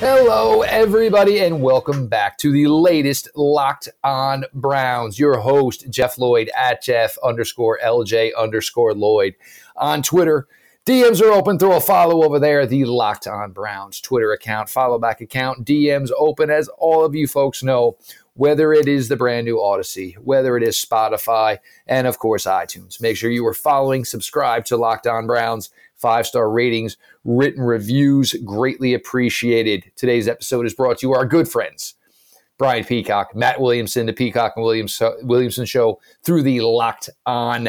Hello, everybody, and welcome back to the latest Locked On Browns. Your host, Jeff Lloyd at Jeff underscore LJ underscore Lloyd on Twitter. DMs are open. Throw a follow over there, the Locked On Browns Twitter account, follow back account. DMs open, as all of you folks know, whether it is the brand new Odyssey, whether it is Spotify, and of course iTunes. Make sure you are following, subscribe to Locked On Browns five star ratings, written reviews, greatly appreciated. Today's episode is brought to you our good friends. Brian Peacock, Matt Williamson, the Peacock and Williams, Williamson Show through the Locked On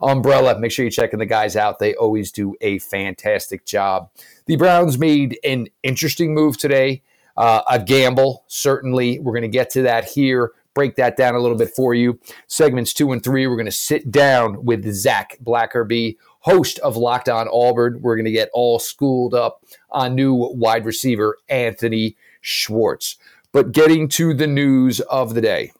umbrella. Make sure you're checking the guys out. They always do a fantastic job. The Browns made an interesting move today, uh, a gamble, certainly. We're going to get to that here break that down a little bit for you. Segments two and three, we're going to sit down with Zach Blackerby, host of Locked On Auburn. We're going to get all schooled up on new wide receiver Anthony Schwartz. But getting to the news of the day,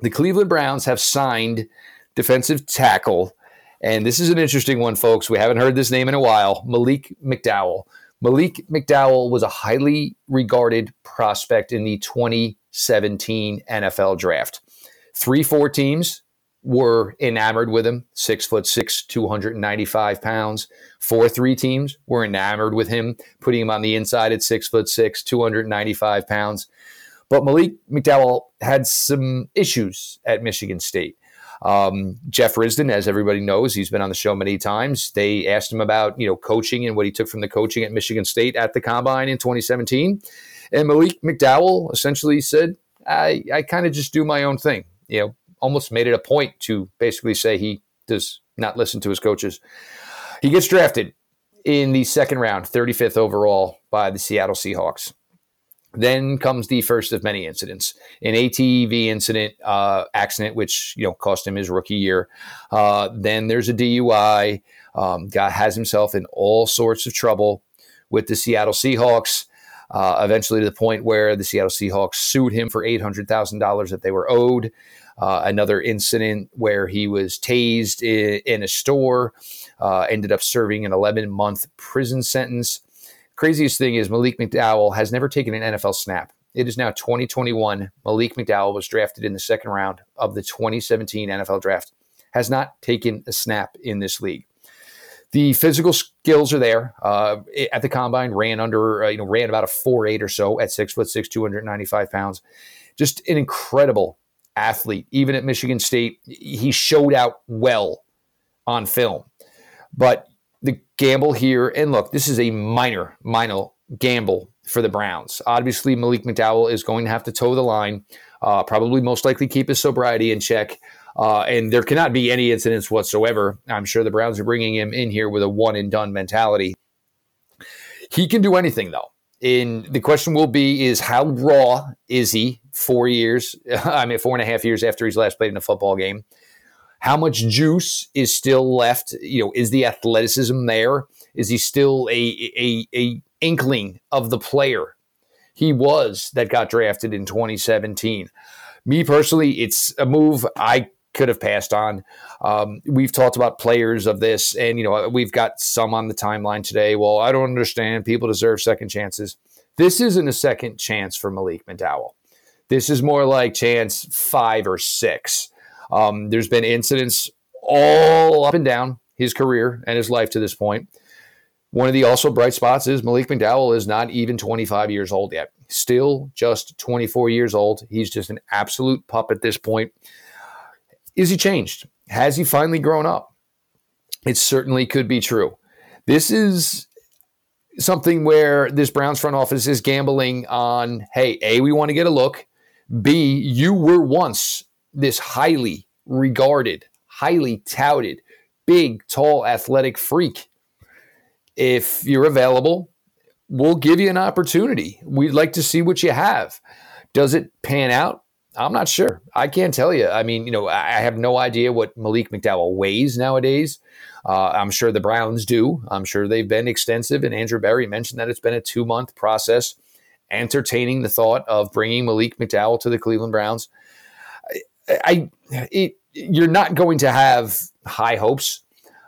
the Cleveland Browns have signed defensive tackle. And this is an interesting one, folks. We haven't heard this name in a while Malik McDowell. Malik McDowell was a highly regarded prospect in the 2017 NFL draft. Three, four teams were enamored with him. Six foot six, 295 pounds. Four three teams were enamored with him, putting him on the inside at six foot six, 295 pounds. But Malik McDowell had some issues at Michigan State. Um, Jeff Risdon, as everybody knows, he's been on the show many times. They asked him about you know coaching and what he took from the coaching at Michigan State at the combine in 2017, and Malik McDowell essentially said, "I I kind of just do my own thing." You know, almost made it a point to basically say he does not listen to his coaches. He gets drafted in the second round, 35th overall by the Seattle Seahawks. Then comes the first of many incidents, an ATV incident uh, accident, which you know cost him his rookie year. Uh, then there's a DUI. Um, guy has himself in all sorts of trouble with the Seattle Seahawks. Uh, eventually, to the point where the Seattle Seahawks sued him for eight hundred thousand dollars that they were owed. Uh, another incident where he was tased in, in a store, uh, ended up serving an 11 month prison sentence. Craziest thing is Malik McDowell has never taken an NFL snap. It is now 2021. Malik McDowell was drafted in the second round of the 2017 NFL draft. Has not taken a snap in this league. The physical skills are there. Uh, at the combine, ran under, uh, you know, ran about a four eight or so at six foot six, 295 pounds. Just an incredible athlete. Even at Michigan State, he showed out well on film. But the gamble here, and look, this is a minor, minor gamble for the Browns. Obviously, Malik McDowell is going to have to toe the line, uh, probably most likely keep his sobriety in check. Uh, and there cannot be any incidents whatsoever. I'm sure the Browns are bringing him in here with a one and done mentality. He can do anything, though. And the question will be is how raw is he four years, I mean, four and a half years after he's last played in a football game? How much juice is still left? You know, is the athleticism there? Is he still a, a, a inkling of the player he was that got drafted in 2017? Me personally, it's a move I could have passed on. Um, we've talked about players of this, and you know we've got some on the timeline today. Well, I don't understand. People deserve second chances. This isn't a second chance for Malik McDowell. This is more like chance five or six. Um, there's been incidents all up and down his career and his life to this point. One of the also bright spots is Malik McDowell is not even 25 years old yet. Still just 24 years old. He's just an absolute pup at this point. Is he changed? Has he finally grown up? It certainly could be true. This is something where this Browns front office is gambling on hey, A, we want to get a look. B, you were once this highly regarded, highly touted, big, tall, athletic freak. If you're available, we'll give you an opportunity. We'd like to see what you have. Does it pan out? I'm not sure. I can't tell you. I mean, you know, I have no idea what Malik McDowell weighs nowadays. Uh, I'm sure the Browns do. I'm sure they've been extensive. And Andrew Berry mentioned that it's been a two month process entertaining the thought of bringing Malik McDowell to the Cleveland Browns. I, I it, you're not going to have high hopes.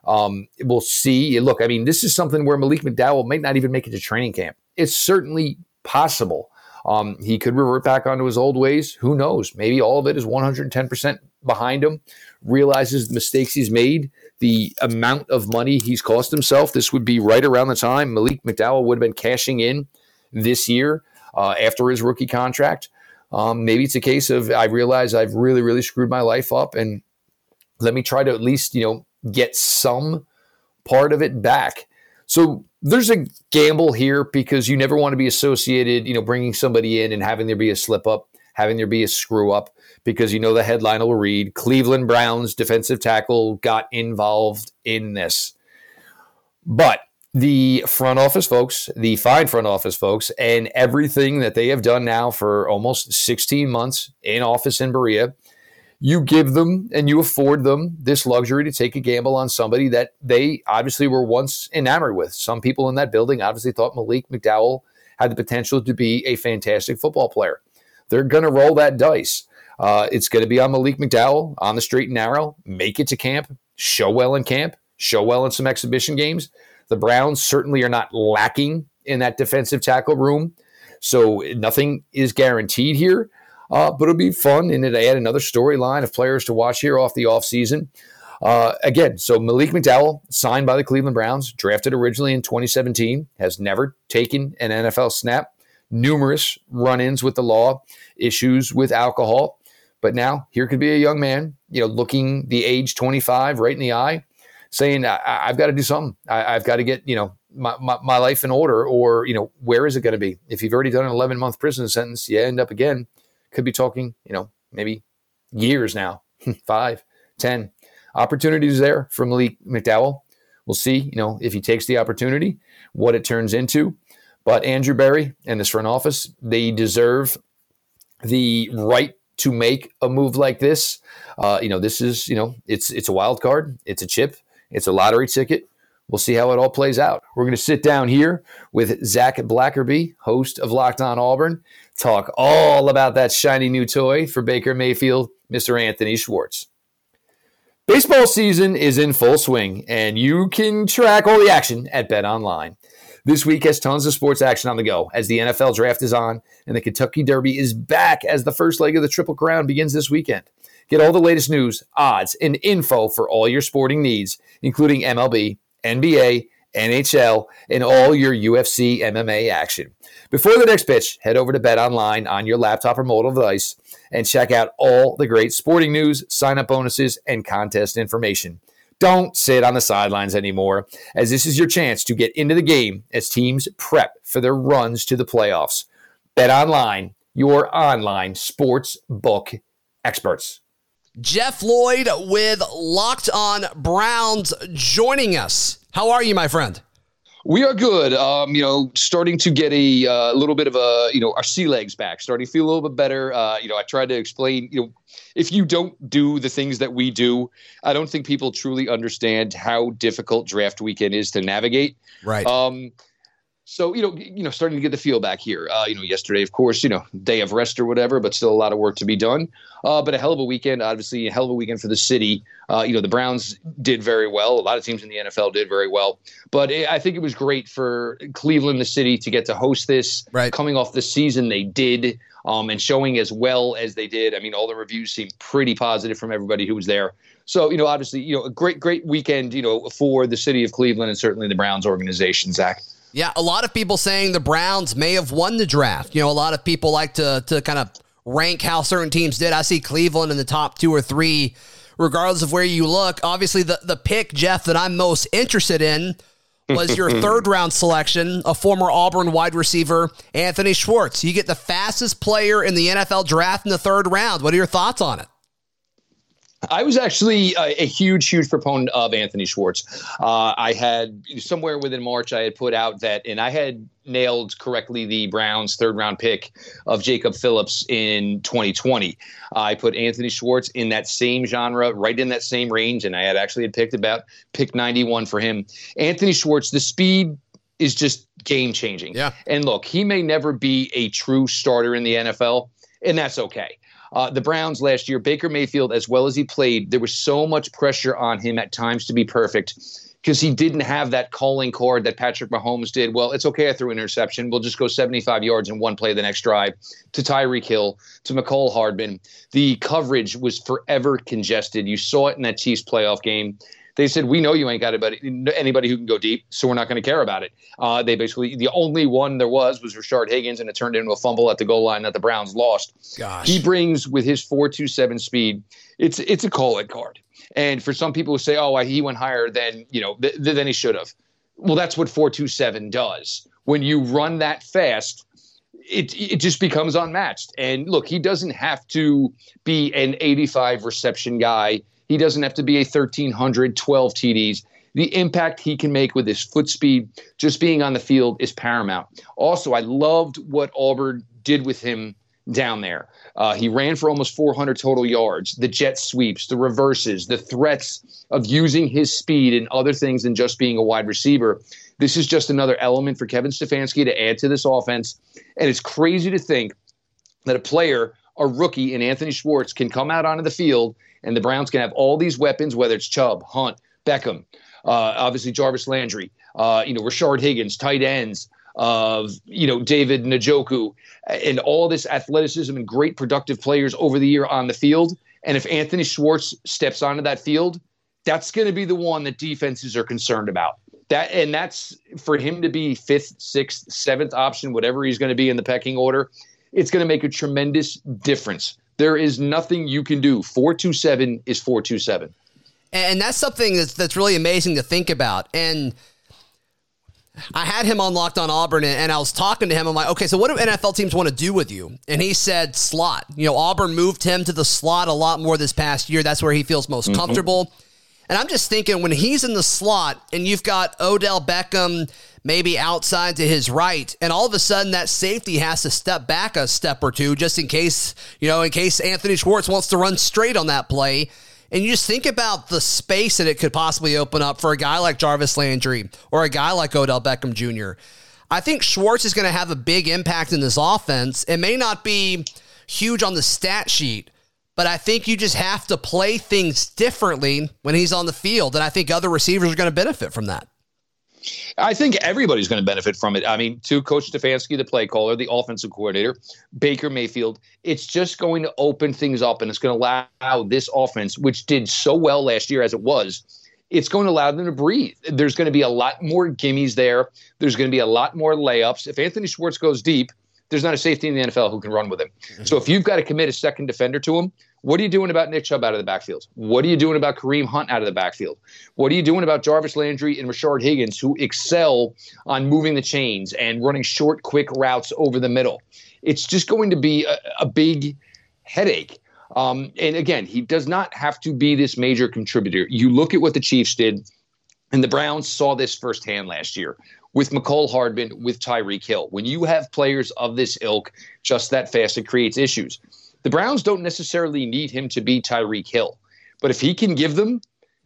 Um, we'll see. Look, I mean, this is something where Malik McDowell might not even make it to training camp. It's certainly possible. Um, he could revert back onto his old ways. Who knows? Maybe all of it is 110% behind him, realizes the mistakes he's made, the amount of money he's cost himself. This would be right around the time Malik McDowell would have been cashing in this year uh, after his rookie contract. Um, maybe it's a case of I realize I've really, really screwed my life up, and let me try to at least you know get some part of it back. So there's a gamble here because you never want to be associated, you know, bringing somebody in and having there be a slip up, having there be a screw up, because you know the headline will read Cleveland Browns defensive tackle got involved in this. But the front office folks, the fine front office folks, and everything that they have done now for almost 16 months in office in Berea, you give them and you afford them this luxury to take a gamble on somebody that they obviously were once enamored with. Some people in that building obviously thought Malik McDowell had the potential to be a fantastic football player. They're going to roll that dice. Uh, it's going to be on Malik McDowell on the straight and narrow, make it to camp, show well in camp, show well in some exhibition games the Browns certainly are not lacking in that defensive tackle room. So nothing is guaranteed here. Uh, but it'll be fun and it add another storyline of players to watch here off the offseason. Uh, again, so Malik McDowell, signed by the Cleveland Browns, drafted originally in 2017, has never taken an NFL snap, numerous run ins with the law, issues with alcohol. But now here could be a young man, you know, looking the age 25 right in the eye, saying, I, have got to do something. I, have got to get, you know, my, my, my, life in order or, you know, where is it going to be? If you've already done an 11 month prison sentence, you end up again, could be talking, you know, maybe years now, five, ten. Opportunities there for Malik McDowell. We'll see, you know, if he takes the opportunity, what it turns into. But Andrew Berry and this front office, they deserve the right to make a move like this. Uh, you know, this is, you know, it's it's a wild card, it's a chip. It's a lottery ticket. We'll see how it all plays out. We're going to sit down here with Zach Blackerby, host of Locked On Auburn, talk all about that shiny new toy for Baker Mayfield, Mr. Anthony Schwartz. Baseball season is in full swing, and you can track all the action at Bet Online. This week has tons of sports action on the go as the NFL draft is on and the Kentucky Derby is back as the first leg of the Triple Crown begins this weekend. Get all the latest news, odds, and info for all your sporting needs, including MLB, NBA, NHL, and all your UFC MMA action. Before the next pitch, head over to Bet Online on your laptop or mobile device and check out all the great sporting news, sign up bonuses, and contest information. Don't sit on the sidelines anymore, as this is your chance to get into the game as teams prep for their runs to the playoffs. Bet Online, your online sports book experts. Jeff Lloyd with Locked On Browns joining us. How are you, my friend? We are good. Um, you know, starting to get a uh, little bit of a, you know, our sea legs back, starting to feel a little bit better. Uh, you know, I tried to explain, you know, if you don't do the things that we do, I don't think people truly understand how difficult draft weekend is to navigate. Right. Um, so you know, you know, starting to get the feel back here. Uh, you know, yesterday, of course, you know, day of rest or whatever, but still a lot of work to be done. Uh, but a hell of a weekend, obviously, a hell of a weekend for the city. Uh, you know, the Browns did very well. A lot of teams in the NFL did very well. But it, I think it was great for Cleveland, the city, to get to host this. Right. Coming off the season they did, um, and showing as well as they did. I mean, all the reviews seemed pretty positive from everybody who was there. So, you know, obviously, you know, a great, great weekend, you know, for the city of Cleveland and certainly the Browns organization, Zach. Yeah, a lot of people saying the Browns may have won the draft. You know, a lot of people like to to kind of rank how certain teams did. I see Cleveland in the top two or three, regardless of where you look. Obviously, the the pick, Jeff, that I'm most interested in was your third round selection, a former Auburn wide receiver, Anthony Schwartz. You get the fastest player in the NFL draft in the third round. What are your thoughts on it? I was actually a, a, huge, huge proponent of Anthony Schwartz. Uh, I had somewhere within March, I had put out that, and I had nailed correctly the Browns' third round pick of Jacob Phillips in 2020. I put Anthony Schwartz in that same genre, right in that same range, and I had actually had picked about pick 91 for him. Anthony Schwartz, the speed is just game changing. Yeah. And look, he may never be a true starter in the NFL, and that's okay. Uh, the Browns last year, Baker Mayfield, as well as he played, there was so much pressure on him at times to be perfect because he didn't have that calling card that Patrick Mahomes did. Well, it's okay. I threw an interception. We'll just go 75 yards in one play the next drive to Tyreek Hill, to Mecole Hardman. The coverage was forever congested. You saw it in that Chiefs playoff game. They said, "We know you ain't got anybody, anybody who can go deep, so we're not going to care about it." Uh, they basically the only one there was was Rashard Higgins, and it turned into a fumble at the goal line that the Browns lost. Gosh. He brings with his four two seven speed. It's it's a call it card, and for some people who say, "Oh, he went higher than you know th- than he should have," well, that's what four two seven does. When you run that fast, it it just becomes unmatched. And look, he doesn't have to be an 85 reception guy he doesn't have to be a 1,300, 12 TDs. The impact he can make with his foot speed, just being on the field, is paramount. Also, I loved what Auburn did with him down there. Uh, he ran for almost 400 total yards. The jet sweeps, the reverses, the threats of using his speed and other things than just being a wide receiver. This is just another element for Kevin Stefanski to add to this offense. And it's crazy to think that a player, a rookie in Anthony Schwartz, can come out onto the field and the Browns can have all these weapons, whether it's Chubb, Hunt, Beckham, uh, obviously Jarvis Landry, uh, you know, Rashard Higgins, tight ends, of you know David Njoku, and all this athleticism and great productive players over the year on the field. And if Anthony Schwartz steps onto that field, that's going to be the one that defenses are concerned about. That and that's for him to be fifth, sixth, seventh option, whatever he's going to be in the pecking order. It's going to make a tremendous difference there is nothing you can do. 427 is 427. And that's something that's, that's really amazing to think about. And I had him on Locked on Auburn, and I was talking to him. I'm like, okay, so what do NFL teams want to do with you? And he said slot. You know, Auburn moved him to the slot a lot more this past year. That's where he feels most mm-hmm. comfortable. And I'm just thinking when he's in the slot and you've got Odell Beckham maybe outside to his right, and all of a sudden that safety has to step back a step or two just in case, you know, in case Anthony Schwartz wants to run straight on that play. And you just think about the space that it could possibly open up for a guy like Jarvis Landry or a guy like Odell Beckham Jr. I think Schwartz is going to have a big impact in this offense. It may not be huge on the stat sheet, but I think you just have to play things differently when he's on the field. And I think other receivers are going to benefit from that. I think everybody's going to benefit from it. I mean, to Coach Stefanski, the play caller, the offensive coordinator, Baker Mayfield, it's just going to open things up and it's going to allow this offense, which did so well last year as it was, it's going to allow them to breathe. There's going to be a lot more gimmies there. There's going to be a lot more layups. If Anthony Schwartz goes deep, there's not a safety in the NFL who can run with him. So if you've got to commit a second defender to him, what are you doing about Nick Chubb out of the backfield? What are you doing about Kareem Hunt out of the backfield? What are you doing about Jarvis Landry and Rashard Higgins, who excel on moving the chains and running short, quick routes over the middle? It's just going to be a, a big headache. Um, and again, he does not have to be this major contributor. You look at what the Chiefs did, and the Browns saw this firsthand last year with Mecole Hardman, with Tyreek Hill. When you have players of this ilk just that fast, it creates issues. The Browns don't necessarily need him to be Tyreek Hill, but if he can give them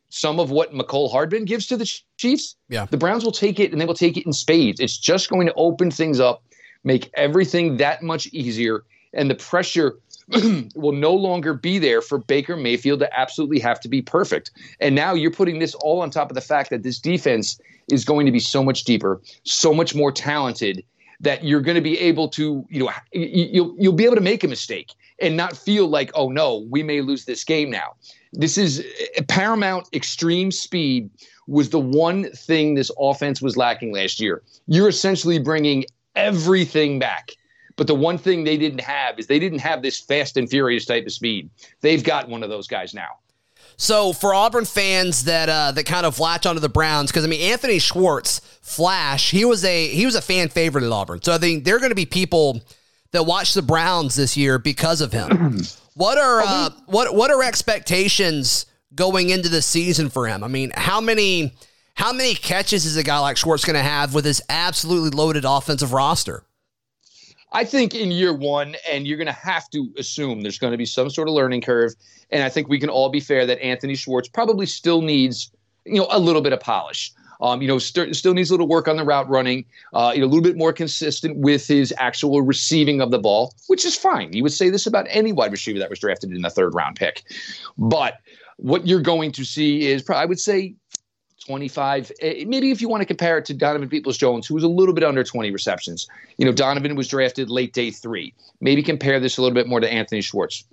some of what Mecole Hardman gives to the Chiefs, yeah. the Browns will take it and they will take it in spades. It's just going to open things up, make everything that much easier, and the pressure will no longer be there for Baker Mayfield to absolutely have to be perfect. And now you're putting this all on top of the fact that this defense is going to be so much deeper, so much more talented that you're going to be able to, you know, you'll you'll be able to make a mistake and not feel like, oh no, we may lose this game now. This is paramount extreme speed was the one thing this offense was lacking last year. You're essentially bringing everything back. But the one thing they didn't have is they didn't have this fast and furious type of speed. They've got one of those guys now. So for Auburn fans that uh, that kind of latch onto the Browns, because I mean Anthony Schwartz, Flash, he was a he was a fan favorite at Auburn. So I think there are going to be people that watch the Browns this year because of him. What are uh, what what are expectations going into the season for him? I mean, how many how many catches is a guy like Schwartz going to have with his absolutely loaded offensive roster? I think in year one, and you're going to have to assume there's going to be some sort of learning curve. And I think we can all be fair that Anthony Schwartz probably still needs, you know, a little bit of polish. Um, you know, st- still needs a little work on the route running, uh, you know, a little bit more consistent with his actual receiving of the ball, which is fine. You would say this about any wide receiver that was drafted in the third round pick. But what you're going to see is, probably, I would say, 25. Eh, maybe if you want to compare it to Donovan Peoples Jones, who was a little bit under 20 receptions. You know, Donovan was drafted late day three. Maybe compare this a little bit more to Anthony Schwartz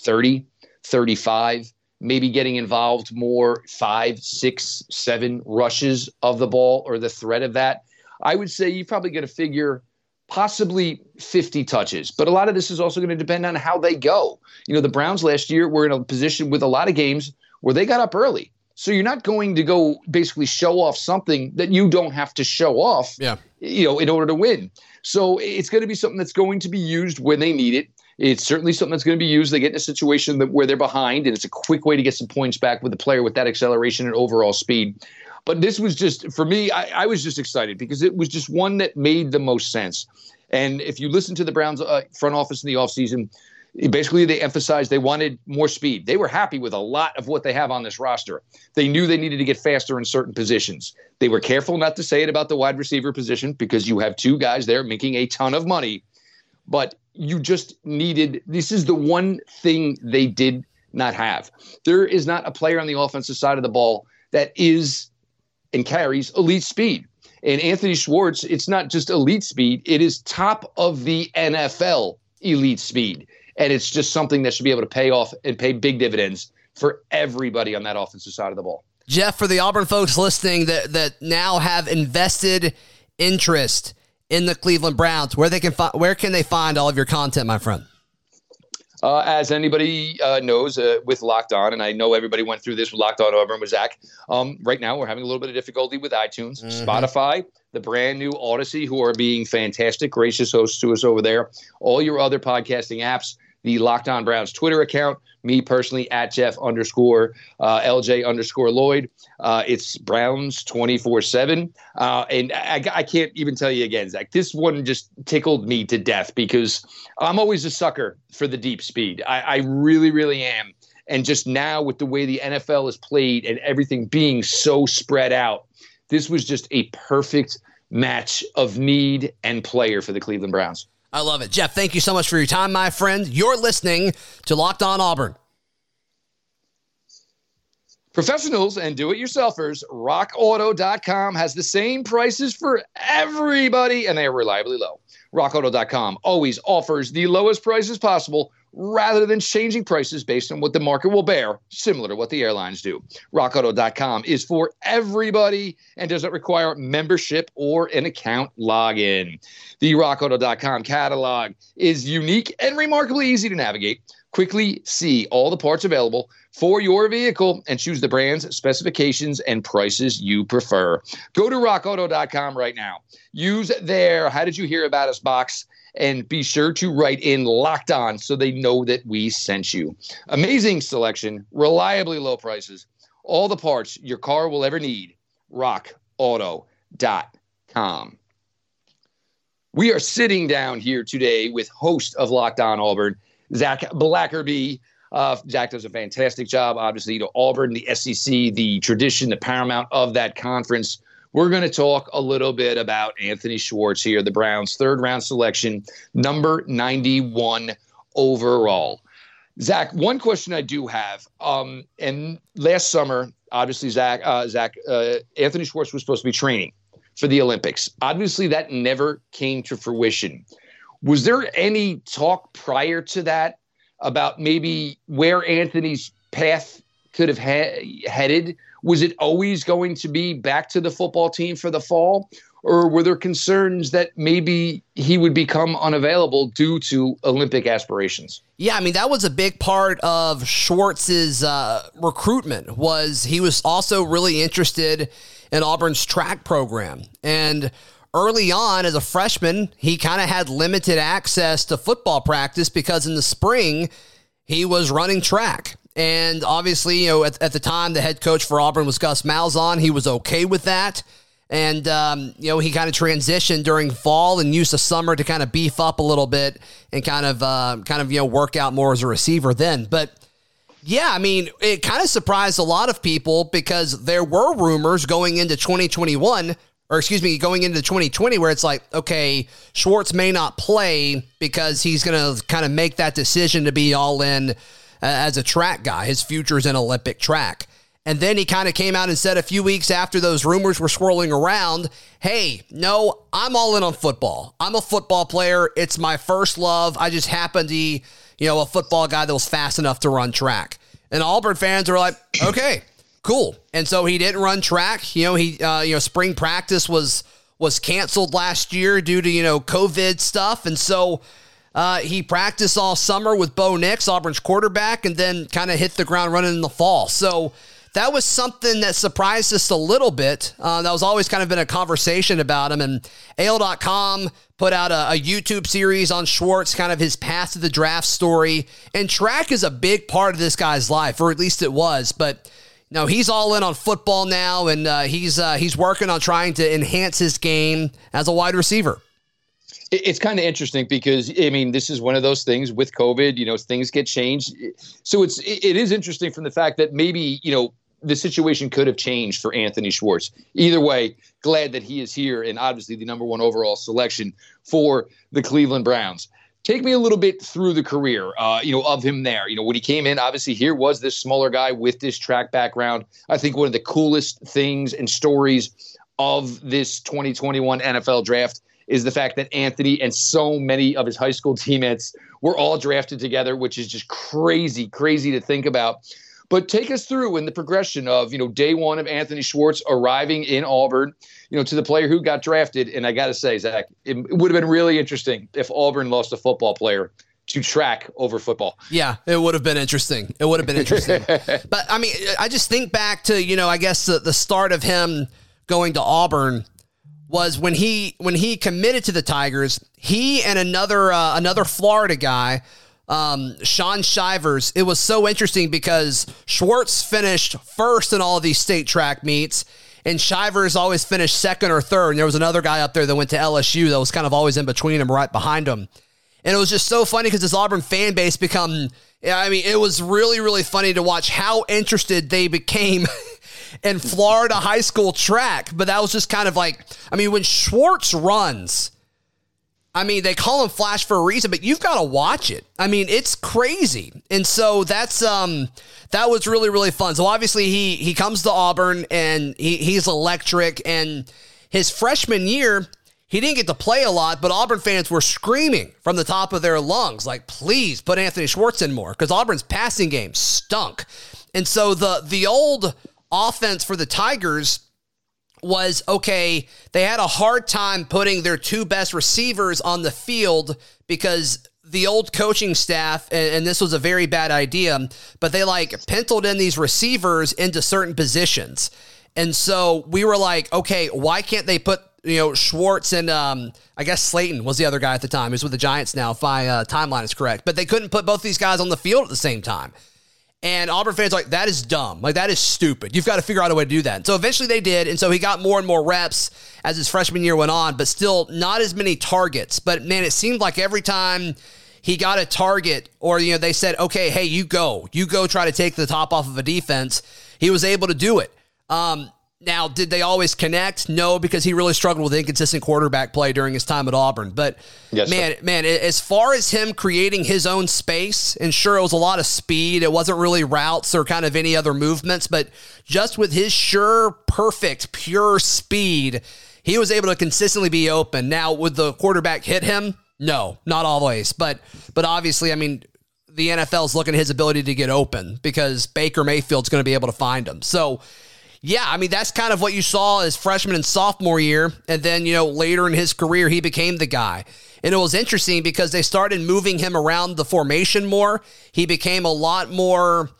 30, 35, maybe getting involved more five, six, seven rushes of the ball or the threat of that. I would say you're probably going to figure possibly 50 touches. But a lot of this is also going to depend on how they go. You know, the Browns last year were in a position with a lot of games where they got up early. So you're not going to go basically show off something that you don't have to show off, yeah. you know, in order to win. So it's going to be something that's going to be used when they need it. It's certainly something that's going to be used. They get in a situation that, where they're behind, and it's a quick way to get some points back with the player with that acceleration and overall speed. But this was just, for me, I, I was just excited because it was just one that made the most sense. And if you listen to the Browns uh, front office in the offseason, basically they emphasized they wanted more speed. They were happy with a lot of what they have on this roster. They knew they needed to get faster in certain positions. They were careful not to say it about the wide receiver position because you have two guys there making a ton of money. But you just needed this is the one thing they did not have. There is not a player on the offensive side of the ball that is and carries elite speed. And Anthony Schwartz, it's not just elite speed, it is top of the NFL elite speed. And it's just something that should be able to pay off and pay big dividends for everybody on that offensive side of the ball. Jeff, for the Auburn folks listening that, that now have invested interest in the Cleveland Browns, where they can find where can they find all of your content, my friend? Uh, as anybody uh, knows, uh, with Locked On, and I know everybody went through this with Locked On Auburn with Zach. Um, right now, we're having a little bit of difficulty with iTunes, mm-hmm. Spotify, the brand new Odyssey, who are being fantastic, gracious hosts to us over there. All your other podcasting apps the Locked On Browns Twitter account. Me personally at Jeff underscore uh, LJ underscore Lloyd. Uh, it's Browns 24 uh, 7. And I, I, can't even tell you again, Zach, this one just tickled me to death because I'm always a sucker for the deep speed. I, I really, really am. And just now, with the way the NFL is played and everything being so spread out, this was just a perfect match of need and player for the Cleveland Browns. I love it. Jeff, thank you so much for your time, my friend. You're listening to Locked On Auburn. Professionals and do it yourselfers, rockauto.com has the same prices for everybody, and they are reliably low. RockAuto.com always offers the lowest prices possible rather than changing prices based on what the market will bear, similar to what the airlines do. RockAuto.com is for everybody and doesn't require membership or an account login. The RockAuto.com catalog is unique and remarkably easy to navigate. Quickly see all the parts available for your vehicle and choose the brands, specifications, and prices you prefer. Go to rockauto.com right now. Use their How Did You Hear About Us box and be sure to write in locked on so they know that we sent you. Amazing selection, reliably low prices, all the parts your car will ever need. RockAuto.com. We are sitting down here today with host of Locked On Auburn, Zach Blackerby. Uh, Zach does a fantastic job, obviously, to Auburn, the SEC, the tradition, the paramount of that conference. We're going to talk a little bit about Anthony Schwartz here, the Browns' third round selection, number 91 overall. Zach, one question I do have, um, and last summer, obviously, Zach, uh, Zach, uh, Anthony Schwartz was supposed to be training for the Olympics. Obviously, that never came to fruition. Was there any talk prior to that about maybe where Anthony's path could have ha- headed? Was it always going to be back to the football team for the fall? Or were there concerns that maybe he would become unavailable due to Olympic aspirations? Yeah, I mean that was a big part of Schwartz's uh, recruitment. Was he was also really interested in Auburn's track program, and early on as a freshman, he kind of had limited access to football practice because in the spring he was running track. And obviously, you know, at, at the time, the head coach for Auburn was Gus Malzahn. He was okay with that. And, um, you know, he kind of transitioned during fall and used the summer to kind of beef up a little bit and kind of, uh, kind of, you know, work out more as a receiver then. But, yeah, I mean, it kind of surprised a lot of people because there were rumors going into 2021 or excuse me, going into 2020, where it's like, okay, Schwartz may not play because he's going to kind of make that decision to be all in as a track guy. His future is in Olympic track. And then he kind of came out and said a few weeks after those rumors were swirling around, hey, no, I'm all in on football. I'm a football player. It's my first love. I just happened to be, you know, a football guy that was fast enough to run track. And Auburn fans are like, okay, cool. And so he didn't run track. You know, he uh, you know spring practice was was canceled last year due to you know COVID stuff, and so. Uh, he practiced all summer with Bo Nix, Auburn's quarterback, and then kind of hit the ground running in the fall. So that was something that surprised us a little bit. Uh, that was always kind of been a conversation about him. And AL.com put out a, a, YouTube series on Schwartz, kind of his path to the draft story. And track is a big part of this guy's life, or at least it was. But no, he's all in on football now, and uh, he's uh, he's working on trying to enhance his game as a wide receiver. It's kind of interesting because I mean, this is one of those things with COVID. You know, things get changed, so it's it is interesting from the fact that maybe you know the situation could have changed for Anthony Schwartz. Either way, glad that he is here and obviously the number one overall selection for the Cleveland Browns take me a little bit through the career, uh, you know, of him there. You know, when he came in, obviously here was this smaller guy with this track background. I think one of the coolest things and stories of this 2021 NFL draft is the fact that Anthony and so many of his high school teammates were all drafted together, which is just crazy, crazy to think about. But take us through in the progression of, you know, day one of Anthony Schwartz arriving in Auburn, you know, to the player who got drafted. And I got to say, Zach, it, would have been really interesting if Auburn lost a football player to track over football. Yeah, it would have been interesting. It would have been interesting. but I mean, I just think back to, you know, I guess the, the start of him going to Auburn was when he when he committed to the Tigers, he and another uh, another Florida guy um, Shaun Shivers. It was so interesting because Schwartz finished first in all these state track meets, and Shivers always finished second or third. And there was another guy up there that went to LSU that was kind of always in between him, right behind him. And it was just so funny because this Auburn fan base become, I mean, it was really, really funny to watch how interested they became in Florida high school track. But that was just kind of like, I mean, when Schwartz runs, I mean, they call him Flash for a reason, but you've got to watch it. I mean, it's crazy. And so that's um that was really really fun. So obviously he he comes to Auburn and he he's electric and his freshman year he didn't get to play a lot, but Auburn fans were screaming from the top of their lungs like, "Please put Anthony Schwartz in more" cuz Auburn's passing game stunk. And so the the old offense for the Tigers was okay, they had a hard time putting their two best receivers on the field because the old coaching staff, and, this was a very bad idea, but they like penciled in these receivers into certain positions. And so we were like, okay, why can't they put, you know, Schwartz and um, I guess Slayton was the other guy at the time. He's with the Giants now, if my uh, timeline is correct. But they couldn't put both these guys on the field at the same time. And Auburn fans like, that is dumb. Like, that is stupid. You've got to figure out a way to do that. And so eventually they did. And so he got more and more reps as his freshman year went on, but still not as many targets. But man, it seemed like every time he got a target or, you know, they said, okay, hey, you go. You go try to take the top off of a defense. He was able to do it. Um, now, did they always connect? No, because he really struggled with inconsistent quarterback play during his time at Auburn. But yes, man, sir. man, as far as him creating his own space, and sure, it was a lot of speed. It wasn't really routes or kind of any other movements, but just with his sure, perfect, pure speed, he was able to consistently be open. Now, would the quarterback hit him? No, not always. But but obviously, I mean, the NFL is looking at his ability to get open because Baker Mayfield's going to be able to find him. So yeah, I mean, that's kind of what you saw as freshman and sophomore year. And then, you know, later in his career, he became the guy. And it was interesting because they started moving him around the formation more. He became a lot more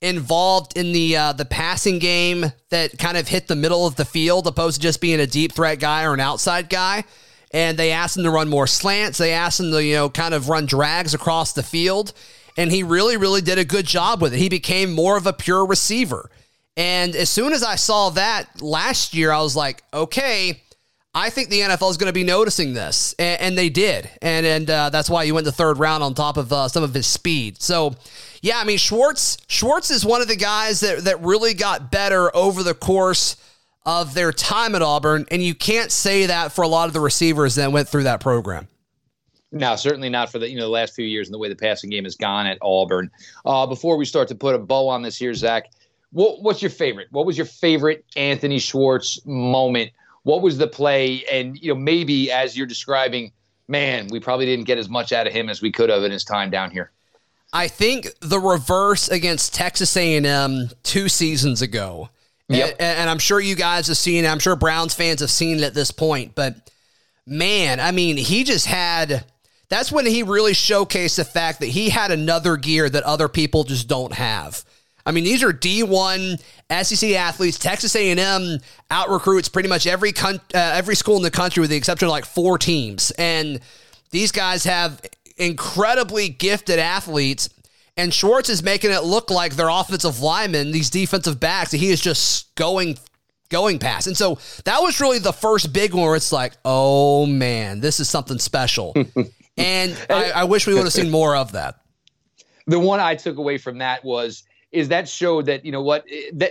involved in the uh, the passing game that kind of hit the middle of the field opposed to just being a deep threat guy or an outside guy. And they asked him to run more slants. They asked him to, you know, kind of run drags across the field. and he really, really did a good job with it. He became more of a pure receiver. And as soon as I saw that last year, I was like, okay, I think the NFL is going to be noticing this, and, and, they did, and and uh, that's why he went the third round on top of uh, some of his speed. So, yeah, I mean Schwartz Schwartz is one of the guys that that really got better over the course of their time at Auburn, and you can't say that for a lot of the receivers that went through that program. No, certainly not for the you know the last few years and the way the passing game has gone at Auburn. Uh, before we start to put a bow on this here, Zach, what, what's your favorite? What was your favorite Anthony Schwartz moment? What was the play? And you know maybe as you're describing, man, we probably didn't get as much out of him as we could have in his time down here. I think the reverse against Texas A&M two seasons ago Yep. And, and, I'm sure you guys have seen it. I'm sure Browns fans have seen it at this point. But man, I mean, he just had. That's when he really showcased the fact that he had another gear that other people just don't have. I mean, these are D1 SEC athletes. Texas A&M out recruits pretty much every con- uh, every school in the country with the exception of like four teams, and these guys have incredibly gifted athletes and Schwartz is making it look like their offensive linemen, these defensive backs, that he is just going going past. And so that was really the first big one where it's like, oh man, this is something special. and I, I wish we would have seen more of that. The one I took away from that was is that showed that you know what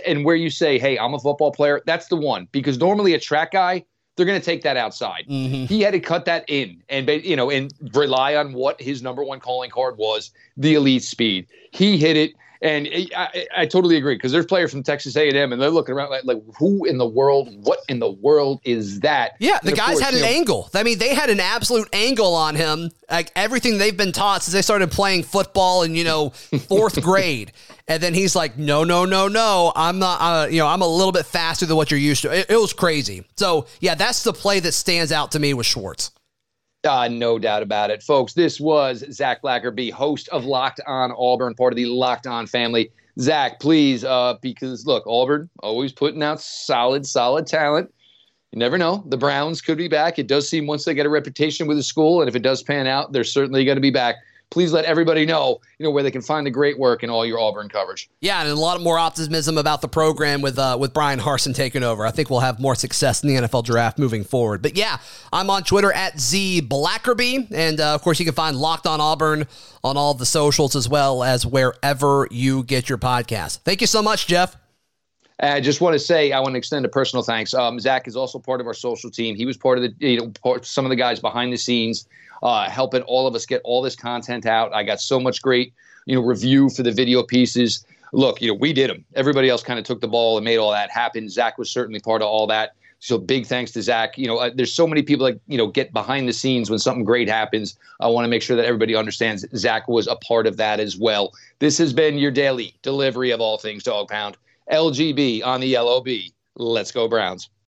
and where you say hey i'm a football player that's the one because normally a track guy they're going to take that outside. Mm-hmm. He had to cut that in and you know and rely on what his number one calling card was, the elite speed. He hit it and I, I totally agree because there's players from Texas A&M and they're looking around like, like, who in the world, what in the world is that? Yeah, the guys course, had an know, angle. I mean, they had an absolute angle on him. Like everything they've been taught since they started playing football in you know fourth grade. And then he's like, no, no, no, no. I'm not. Uh, you know, I'm a little bit faster than what you're used to. It, it was crazy. So yeah, that's the play that stands out to me with Schwartz. Uh, no doubt about it, folks. This was Zach Blackerby, host of Locked On Auburn, part of the Locked On family. Zach, please, uh, because look, Auburn always putting out solid, solid talent. You never know. The Browns could be back. It does seem once they get a reputation with the school, and if it does pan out, they're certainly going to be back please let everybody know, you know, where they can find the great work and all your Auburn coverage. Yeah, and a lot more optimism about the program with uh, with Bryan Harsin taking over. I think we'll have more success in the NFL draft moving forward. But yeah, I'm on Twitter at Z Blackerby, and uh, of course you can find Locked On Auburn on all the socials as well as wherever you get your podcast. Thank you so much, Jeff. I just want to say I want to extend a personal thanks. Um, Zach is also part of our social team. He was part of the you know part, some of the guys behind the scenes uh, helping all of us get all this content out. I got so much great, you know, review for the video pieces. Look, you know, we did them. Everybody else kind of took the ball and made all that happen. Zach was certainly part of all that. So big thanks to Zach. You know, uh, there's so many people that you know get behind the scenes when something great happens. I want to make sure that everybody understands Zach was a part of that as well. This has been your daily delivery of all things Dog Pound. LGB on the LOB. Let's go Browns.